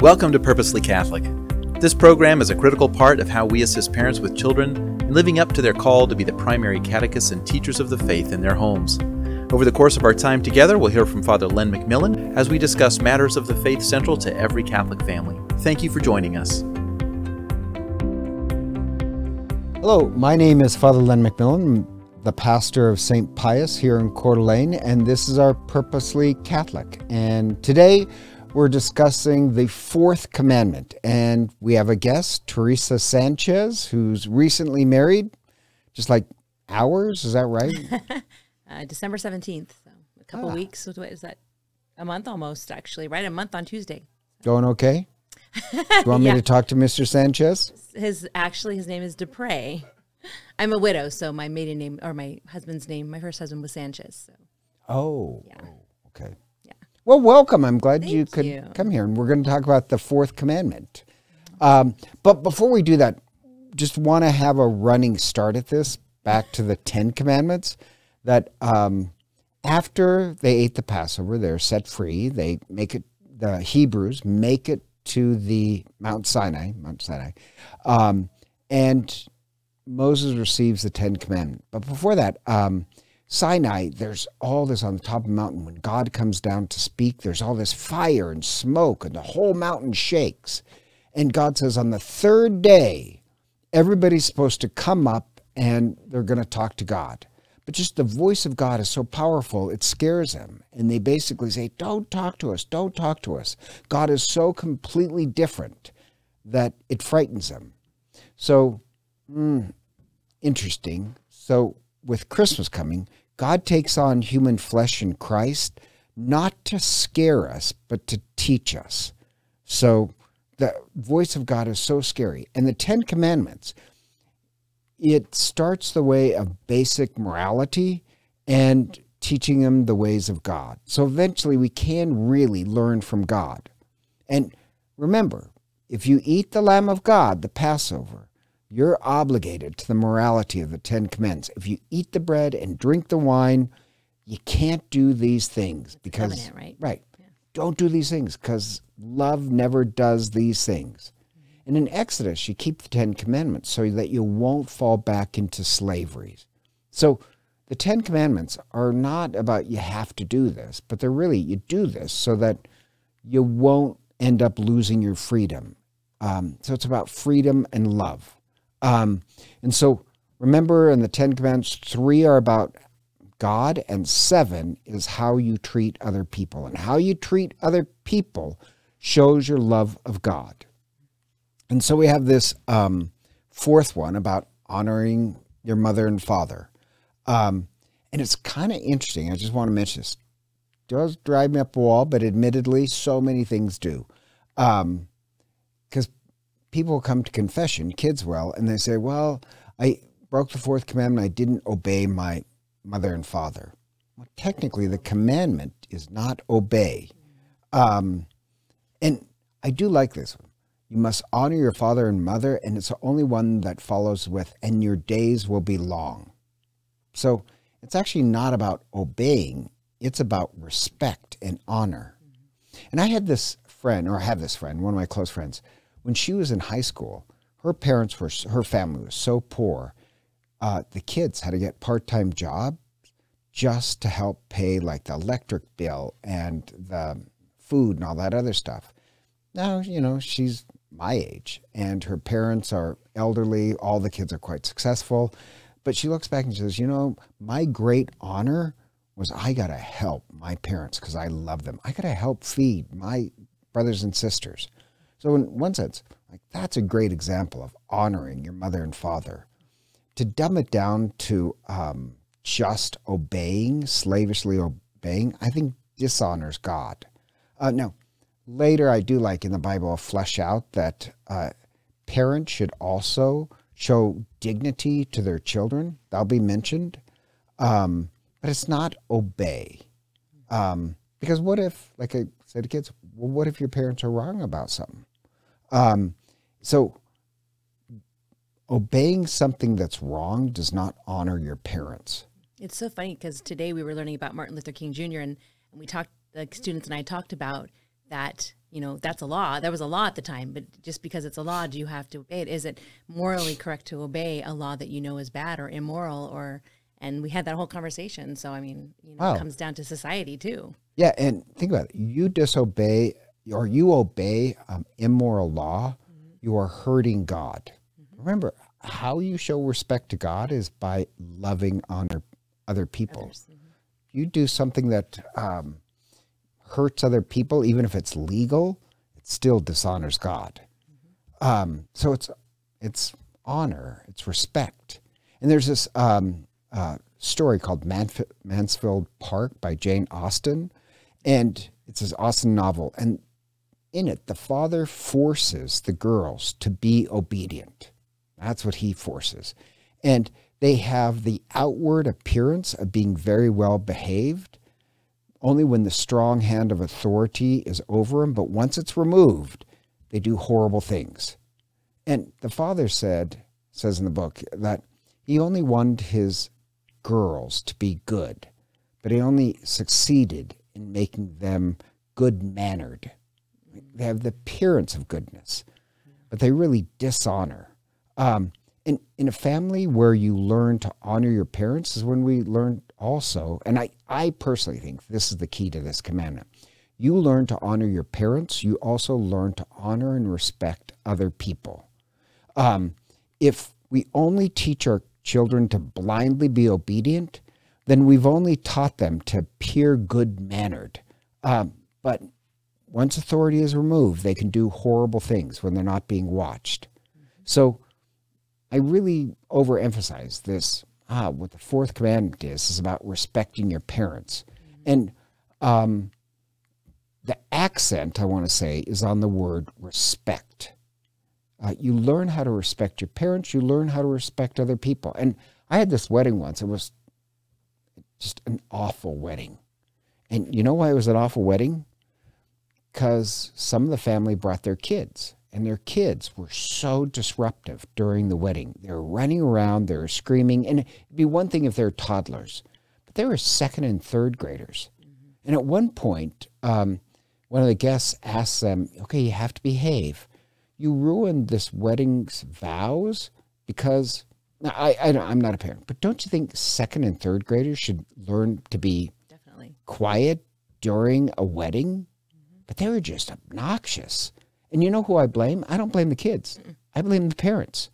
Welcome to Purposely Catholic. This program is a critical part of how we assist parents with children in living up to their call to be the primary catechists and teachers of the faith in their homes. Over the course of our time together, we'll hear from Father Len McMillan as we discuss matters of the faith central to every Catholic family. Thank you for joining us. Hello, my name is Father Len McMillan, the pastor of St. Pius here in Coeur d'Alene, and this is our Purposely Catholic. And today we're discussing the fourth commandment, and we have a guest, Teresa Sanchez, who's recently married, just like ours. Is that right? uh, December 17th, so a couple Ah. weeks. What is that? A month almost, actually, right? A month on Tuesday. Going okay? Do you want me to talk to Mr. Sanchez? His actually his name is Dupre. I'm a widow, so my maiden name or my husband's name, my first husband was Sanchez. So Oh, Yeah. oh, okay. Well, welcome. I'm glad you could you. come here, and we're going to talk about the fourth commandment. Um, but before we do that, just want to have a running start at this. Back to the Ten Commandments. That um, after they ate the Passover, they're set free. They make it. The Hebrews make it to the Mount Sinai, Mount Sinai, um, and Moses receives the Ten Commandments. But before that, um, Sinai, there's all this on the top of the mountain. When God comes down to speak, there's all this fire and smoke, and the whole mountain shakes. And God says, on the third day, everybody's supposed to come up and they're going to talk to God. But just the voice of God is so powerful, it scares them. And they basically say, Don't talk to us, don't talk to us. God is so completely different that it frightens them. So, mm, interesting. So, with Christmas coming, God takes on human flesh in Christ, not to scare us, but to teach us. So, the voice of God is so scary. And the Ten Commandments, it starts the way of basic morality and teaching them the ways of God. So eventually we can really learn from God. And remember, if you eat the Lamb of God, the Passover, you're obligated to the morality of the Ten Commandments. If you eat the bread and drink the wine, you can't do these things because covenant, right? right. Don't do these things because love never does these things. And in Exodus, you keep the Ten Commandments so that you won't fall back into slavery. So the Ten Commandments are not about you have to do this, but they're really you do this so that you won't end up losing your freedom. Um, so it's about freedom and love. Um, and so remember in the Ten Commandments, three are about God, and seven is how you treat other people. And how you treat other people shows your love of God. And so we have this um, fourth one about honoring your mother and father. Um, and it's kind of interesting. I just want to mention this. does drive me up a wall, but admittedly, so many things do. Because people come to confession, kids will, and they say, Well, I broke the fourth commandment. I didn't obey my mother and father. Well, technically, the commandment is not obey. Um, and I do like this one. You must honor your father and mother, and it's the only one that follows with, and your days will be long. So it's actually not about obeying, it's about respect and honor. And I had this friend, or I have this friend, one of my close friends, when she was in high school, her parents were, her family was so poor, uh, the kids had to get part time jobs just to help pay like the electric bill and the food and all that other stuff. Now, you know, she's my age and her parents are elderly. All the kids are quite successful. But she looks back and says, you know, my great honor was I got to help my parents because I love them. I got to help feed my brothers and sisters. So, in one sense, like that's a great example of honoring your mother and father. To dumb it down to um, just obeying, slavishly obeying, I think dishonors God. Uh, now, later I do like in the Bible flesh out that uh, parents should also show dignity to their children. That'll be mentioned, um, but it's not obey. Um, because what if, like I said to kids, well, what if your parents are wrong about something? Um, so obeying something that's wrong does not honor your parents. It's so funny because today we were learning about Martin Luther King Jr. and, we talked, the students and I talked about that you know that's a law that was a law at the time but just because it's a law do you have to obey it is it morally correct to obey a law that you know is bad or immoral or and we had that whole conversation so i mean you know Wow. it comes down to society too Yeah, and think about it. You disobey or you obey um, immoral law, you are hurting God. Remember, how you show respect to God is by loving honor other people. Others. You do something that um, hurts other people, even if it's legal, it still dishonors God. Um, so it's it's honor, it's respect. And there's this um, uh, story called Manf- Mansfield Park by Jane Austen, and it's this Austen novel. And in it, the father forces the girls to be obedient. That's what he forces. And they have the outward appearance of being very well behaved, only when the strong hand of authority is over them. But once it's removed, they do horrible things. And the father said, says in the book, that he only wanted his girls to be good, but he only succeeded in making them good mannered. They have the appearance of goodness, but they really dishonor. Um, in, in a family where you learn to honor your parents is when we learn also, and I, I personally think this is the key to this commandment. You learn to honor your parents, you also learn to honor and respect other people. Um, if we only teach our children to blindly be obedient, then we've only taught them to appear good mannered. Um, but once authority is removed, they can do horrible things when they're not being watched. So I really overemphasize this. Ah, what the fourth commandment is is about respecting your parents, and um, the accent I want to say is on the word respect. Uh, you learn how to respect your parents. You learn how to respect other people. And I had this wedding once. It was just an awful wedding. And you know why it was an awful wedding? Because some of the family brought their kids, and their kids were so disruptive during the wedding. They were running around, they were screaming, and it'd be one thing if they're toddlers, but they were second and third graders. And at one point, um, one of the guests asked them, "Okay, you have to behave. You ruined this wedding's vows because." Now, I, I I'm not a parent, but don't you think second and third graders should learn to be definitely quiet during a wedding, but they were just obnoxious. And you know who I blame? I don't blame the kids. I blame the parents.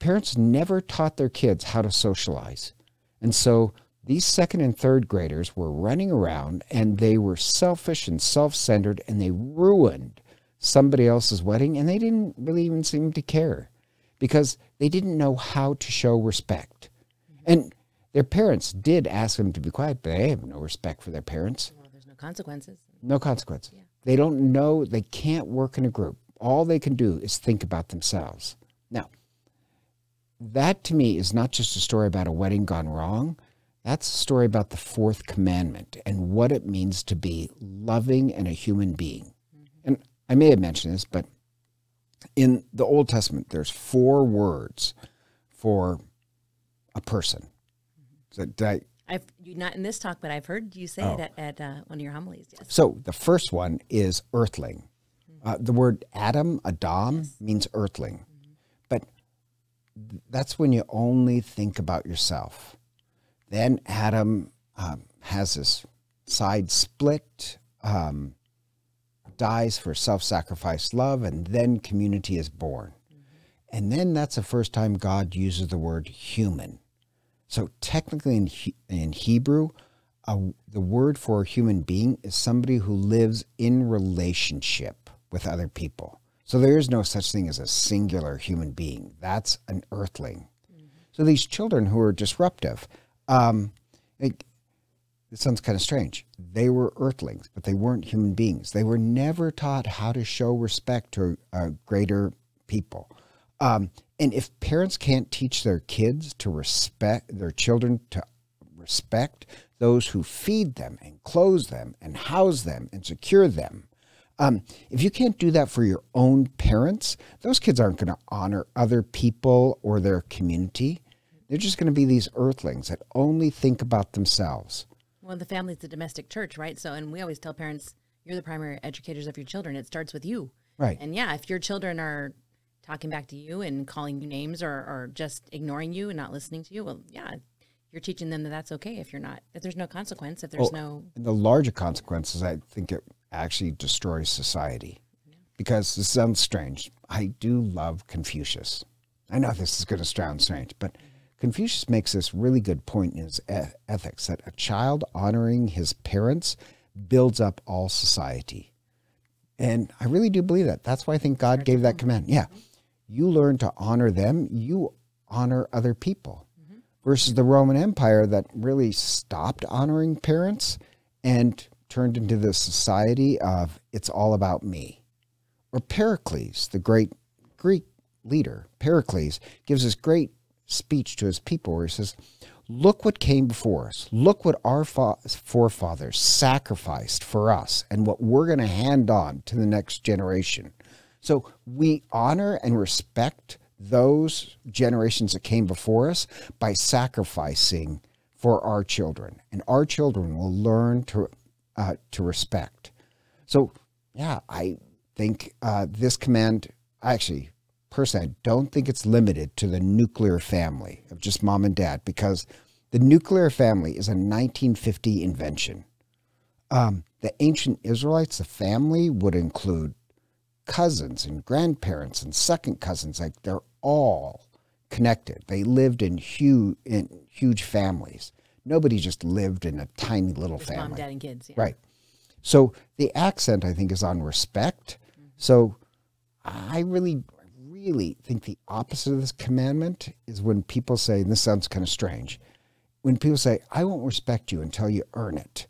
Parents never taught their kids how to socialize. And so these second and third graders were running around and they were selfish and self centered and they ruined somebody else's wedding and they didn't really even seem to care because they didn't know how to show respect. Mm-hmm. And their parents did ask them to be quiet, but they have no respect for their parents. well there's no consequences No consequences. They don't know, they can't work in a group. All they can do is think about themselves. Now, that to me is not just a story about a wedding gone wrong. That's a story about the fourth commandment and what it means to be loving and a human being. Mm-hmm. And I may have mentioned this, but in the Old Testament, there's four words for a person. Mm-hmm. So did I, i've you not in this talk but i've heard you say Oh. it at, at uh, one of your homilies yes So the first one is earthling. Uh, the word Adam, Adam, means earthling. But th- that's when you only think about yourself. Then Adam um, has this side split, um, dies for self sacrifice love, and then community is born. And then that's the first time God uses the word human. So technically in, He- in Hebrew, a, the word for a human being is somebody who lives in relationship with other people. So there is no such thing as a singular human being. That's an earthling. So these children who are disruptive, um, it, it sounds kind of strange. They were earthlings, but they weren't human beings. They were never taught how to show respect to uh, greater people. Um, and if parents can't teach their kids to respect their children to respect those who feed them and clothe them and house them and secure them, um, if you can't do that for your own parents, those kids aren't going to honor other people or their community. They're just going to be these earthlings that only think about themselves. Well, the family's the domestic church, right? So, and we always tell parents, you're the primary educators of your children. It starts with you. Right. And yeah, if your children are talking back to you and calling you names or, or just ignoring you and not listening to you, well, yeah, you're teaching them that that's okay if you're not, if there's no consequence, if there's Oh, no, the larger consequences, I think it actually destroys society. Because this sounds strange. I do love Confucius. I know this is going to sound strange, but Confucius makes this really good point in his ethics that a child honoring his parents builds up all society. And I really do believe that. That's why I think God gave that command. Yeah. Mm-hmm. You learn to honor them, you honor other people. Mm-hmm. Versus the Roman Empire that really stopped honoring parents and turned into the society of it's all about me. Or Pericles, the great Greek leader, Pericles gives this great speech to his people where he says, Look what came before us. Look what our fa- forefathers sacrificed for us and what we're going to hand on to the next generation. So we honor and respect those generations that came before us by sacrificing for our children, and our children will learn to uh, to respect. So, yeah, I think uh, this command actually, personally, I don't think it's limited to the nuclear family of just mom and dad because the nuclear family is a 1950 invention. Um, the ancient Israelites, the family would include cousins and grandparents and second cousins. Like they're all connected. They lived in huge in huge families. Nobody just lived in a tiny little just mom, family. dad, and kids. Yeah. Right. So the accent, I think, is on respect. Mm-hmm. So I really, really think the opposite of this commandment is when people say, and this sounds kind of strange, when people say, I won't respect you until you earn it.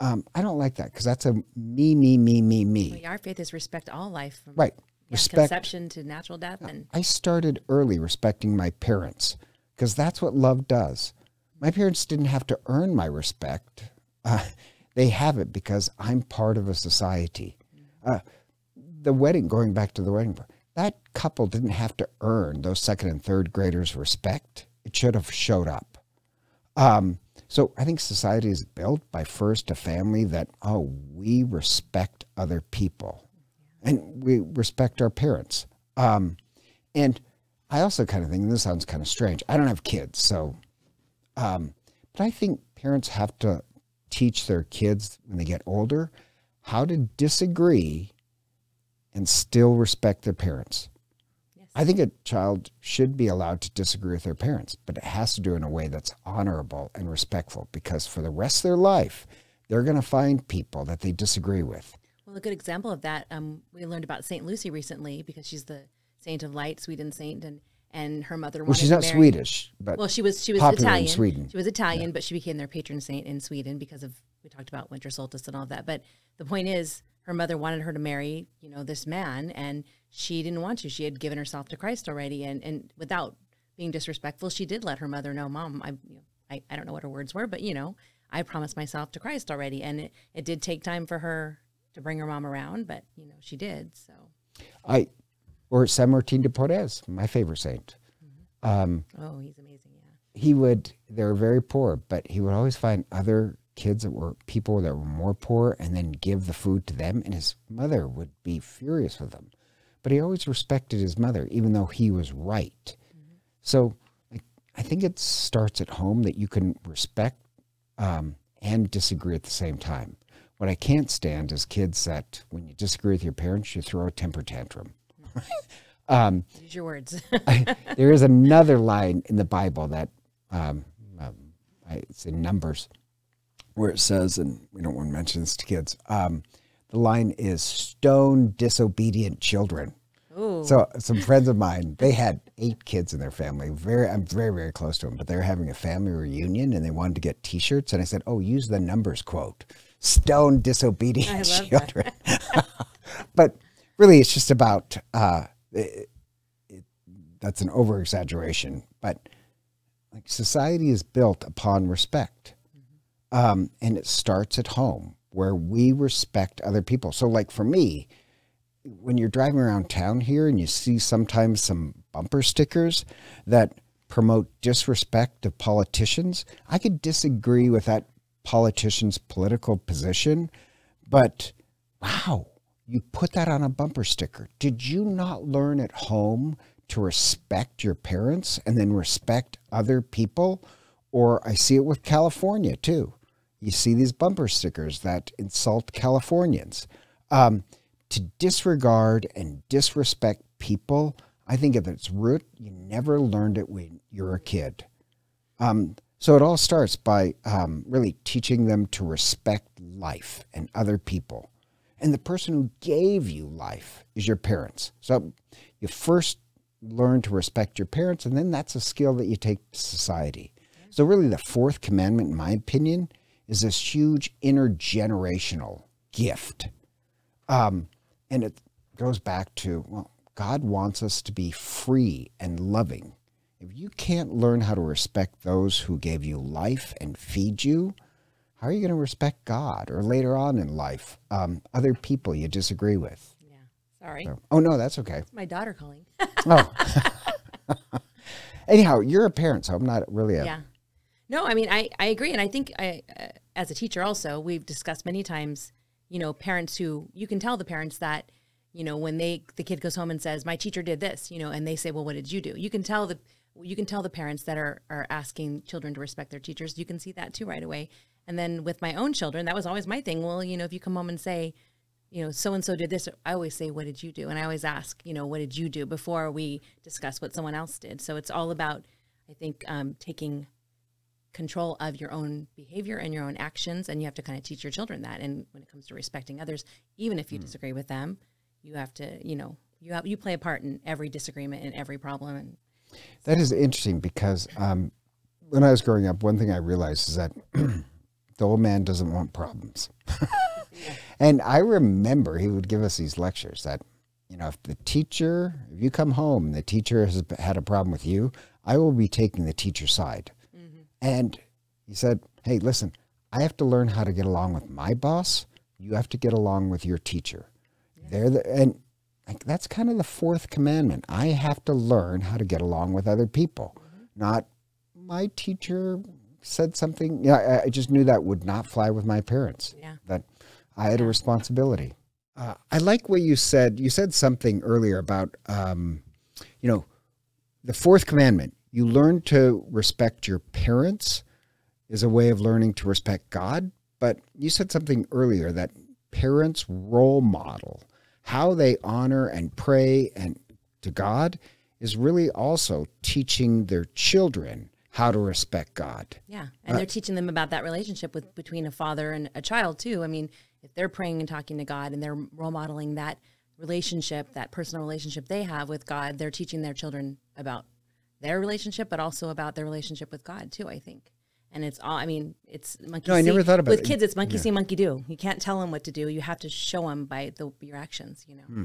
Um, I don't like that because that's a me, me, me, me, me. Well, our faith is respect all life from Right. yeah, Respect. conception to natural death. And I started early respecting my parents because that's what love does. My parents didn't have to earn my respect. Uh, they have it because I'm part of a society. Uh, the wedding, going back to the wedding, that couple didn't have to earn those second and third graders' respect. It should have showed up. Um, so I think society is built by first a family that, oh, we respect other people and we respect our parents. Um, and I also kind of think, and this sounds kind of strange, I don't have kids, so, um, but I think parents have to teach their kids when they get older how to disagree and still respect their parents. I think a child should be allowed to disagree with their parents, but it has to do it in a way that's honorable and respectful because for the rest of their life, they're going to find people that they disagree with. Well, a good example of that, um, we learned about Saint Lucy recently because she's the saint of light, Sweden saint, and and her mother. Well, she's not marry- Swedish, but Well, she was she was Italian. Sweden. She was Italian, but she became their patron saint in Sweden because of we talked about winter solstice and all of that. But the point is, her mother wanted her to marry, you know, this man, and she didn't want to. She had given herself to Christ already, and and without being disrespectful, she did let her mother know, "Mom, I, you know, I, I don't know what her words were, but you know, I promised myself to Christ already." And it, it did take time for her to bring her mom around, but you know, she did. So, I or San Martin de Porres, my favorite saint. Um, oh, he's amazing. Yeah. he would they were very poor, but he would always find other kids that were people that were more poor and then give the food to them and his mother would be furious with him. But he always respected his mother even though he was right. So I, I think it starts at home that you can respect um, and disagree at the same time. What I can't stand is kids that when you disagree with your parents, you throw a temper tantrum. um, Use your words. there is another line in the Bible that um, um, I- it's in Numbers where it says, and we don't want to mention this to kids. Um, the line is "stone disobedient children." Ooh. So some friends of mine, they had eight kids in their family. Very, I'm very, very close to them, but they were having a family reunion and they wanted to get T-shirts, and I said, "Oh, use the Numbers quote: stone disobedient I love that. children." but really, it's just about. Uh, it, it, that's an over exaggeration, but like society is built upon respect, um, and it starts at home where we respect other people. So, like for me, when you're driving around town here and you see sometimes some bumper stickers that promote disrespect of politicians, I could disagree with that politician's political position, but wow, you put that on a bumper sticker. Did you not learn at home to respect your parents and then respect other people? Or I see it with California too. You see these bumper stickers that insult Californians. Um, to disregard and disrespect people, I think at its root, you never learned it when you're a kid. Um, so it all starts by um, really teaching them to respect life and other people. And the person who gave you life is your parents. So you first learn to respect your parents, and then that's a skill that you take to society. So, really, the fourth commandment, in my opinion, is this huge intergenerational gift. Um, and it goes back to, well, God wants us to be free and loving. If you can't learn how to respect those who gave you life and feed you, how are you going to respect God or later on in life, um, other people you disagree with? Yeah. Sorry. So, oh, no, that's okay. My daughter calling. Oh. Anyhow, you're a parent, so I'm not really a. yeah. No, I mean, I, I agree. And I think I, uh, as a teacher also, we've discussed many times, you know, parents who, you can tell the parents that, you know, when they, the kid goes home and says, my teacher did this, you know, and they say, well, what did you do? You can tell the, you can tell the parents that are, are asking children to respect their teachers. You can see that too right away. And then with my own children, that was always my thing. Well, you know, if you come home and say, you know, so and so did this, I always say, what did you do? And I always ask, you know, what did you do before we discuss what someone else did? So it's all about, I think, um, taking control of your own behavior and your own actions. And you have to kind of teach your children that. And when it comes to respecting others, even if you disagree with them, you have to, you know, you have, you play a part in every disagreement and every problem. And That is interesting because um, when I was growing up, one thing I realized is that the old man doesn't want problems. and I remember he would give us these lectures that, you know, if the teacher, if you come home and the teacher has had a problem with you, I will be taking the teacher's side. And he said, hey, listen, I have to learn how to get along with my boss. You have to get along with your teacher. They're the, and like that's kind of the fourth commandment. I have to learn how to get along with other people, not my teacher said something. Yeah, I, I just knew that would not fly with my parents. Yeah. That I had a responsibility. Uh, I like what you said. You said something earlier about, um, you know, the fourth commandment. You learn to respect your parents is a way of learning to respect God. But you said something earlier that parents role model how they honor and pray and to God is really also teaching their children how to respect God. Yeah, and they're teaching them about that relationship with between a father and a child too. I mean, if they're praying and talking to God and they're role modeling that relationship, that personal relationship they have with God, they're teaching their children about their relationship, but also about their relationship with God too. I think, and it's all. I mean, it's monkey. No, I see. never thought about with it. kids. It's monkey see, monkey do. You can't tell them what to do. You have to show them by the, your actions. You know. Hmm.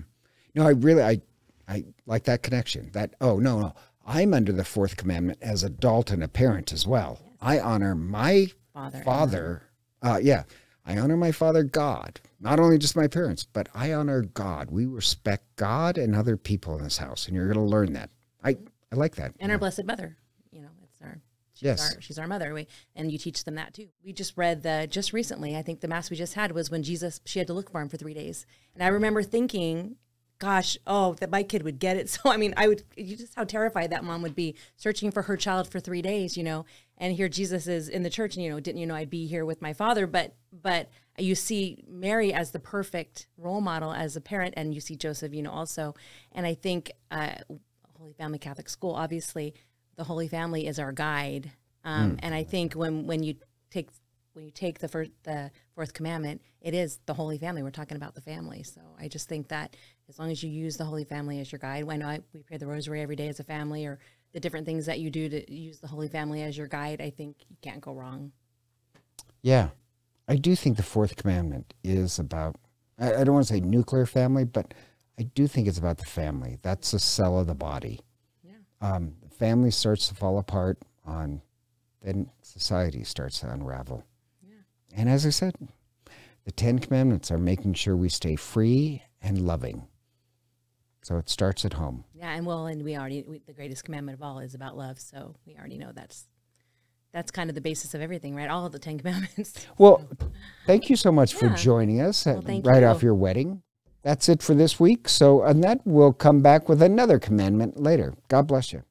No, I really I I like that connection. That oh no no, I'm under the fourth commandment as adult and a parent as well. I honor my Father. father. Uh, yeah, I honor my father God. Not only just my parents, but I honor God. We respect God and other people in this house, and you're going to learn that. I I like that. and our blessed mother you know it's our she's Yes. our, she's our mother we, and you teach them that too. We just read the just recently i think the mass we just had was when jesus she had to look for him for three days. And i remember thinking gosh oh that my kid would get it. So i mean i would you just how terrified that mom would be searching for her child for three days you know? And here jesus is in the church and you know didn't you know i'd be here with my father but but you see mary as the perfect role model as a parent and you see joseph you know also. And i think uh, Holy Family Catholic School, obviously the Holy Family is our guide. Um, And I think when when you take when you take the first the fourth commandment, it is the Holy Family. We're talking about the family. So I just think that as long as you use the Holy Family as your guide, when I we pray the Rosary every day as a family, or the different things that you do to use the Holy Family as your guide, I think you can't go wrong. Yeah, I do think the fourth commandment is about. I, I don't want to say nuclear family, but I do think it's about the family. That's the cell of the body. Yeah. Um, the family starts to fall apart on, then society starts to unravel. Yeah. And as I said, the Ten Commandments are making sure we stay free and loving. So it starts at home. Yeah, and well, and we already we, the greatest commandment of all is about love. So we already know that's that's kind of the basis of everything, right? All of the Ten Commandments. Well, thank you so much for joining us thank right you. off your wedding. That's it for this week. So, and Annette will come back with another commandment later. God bless you.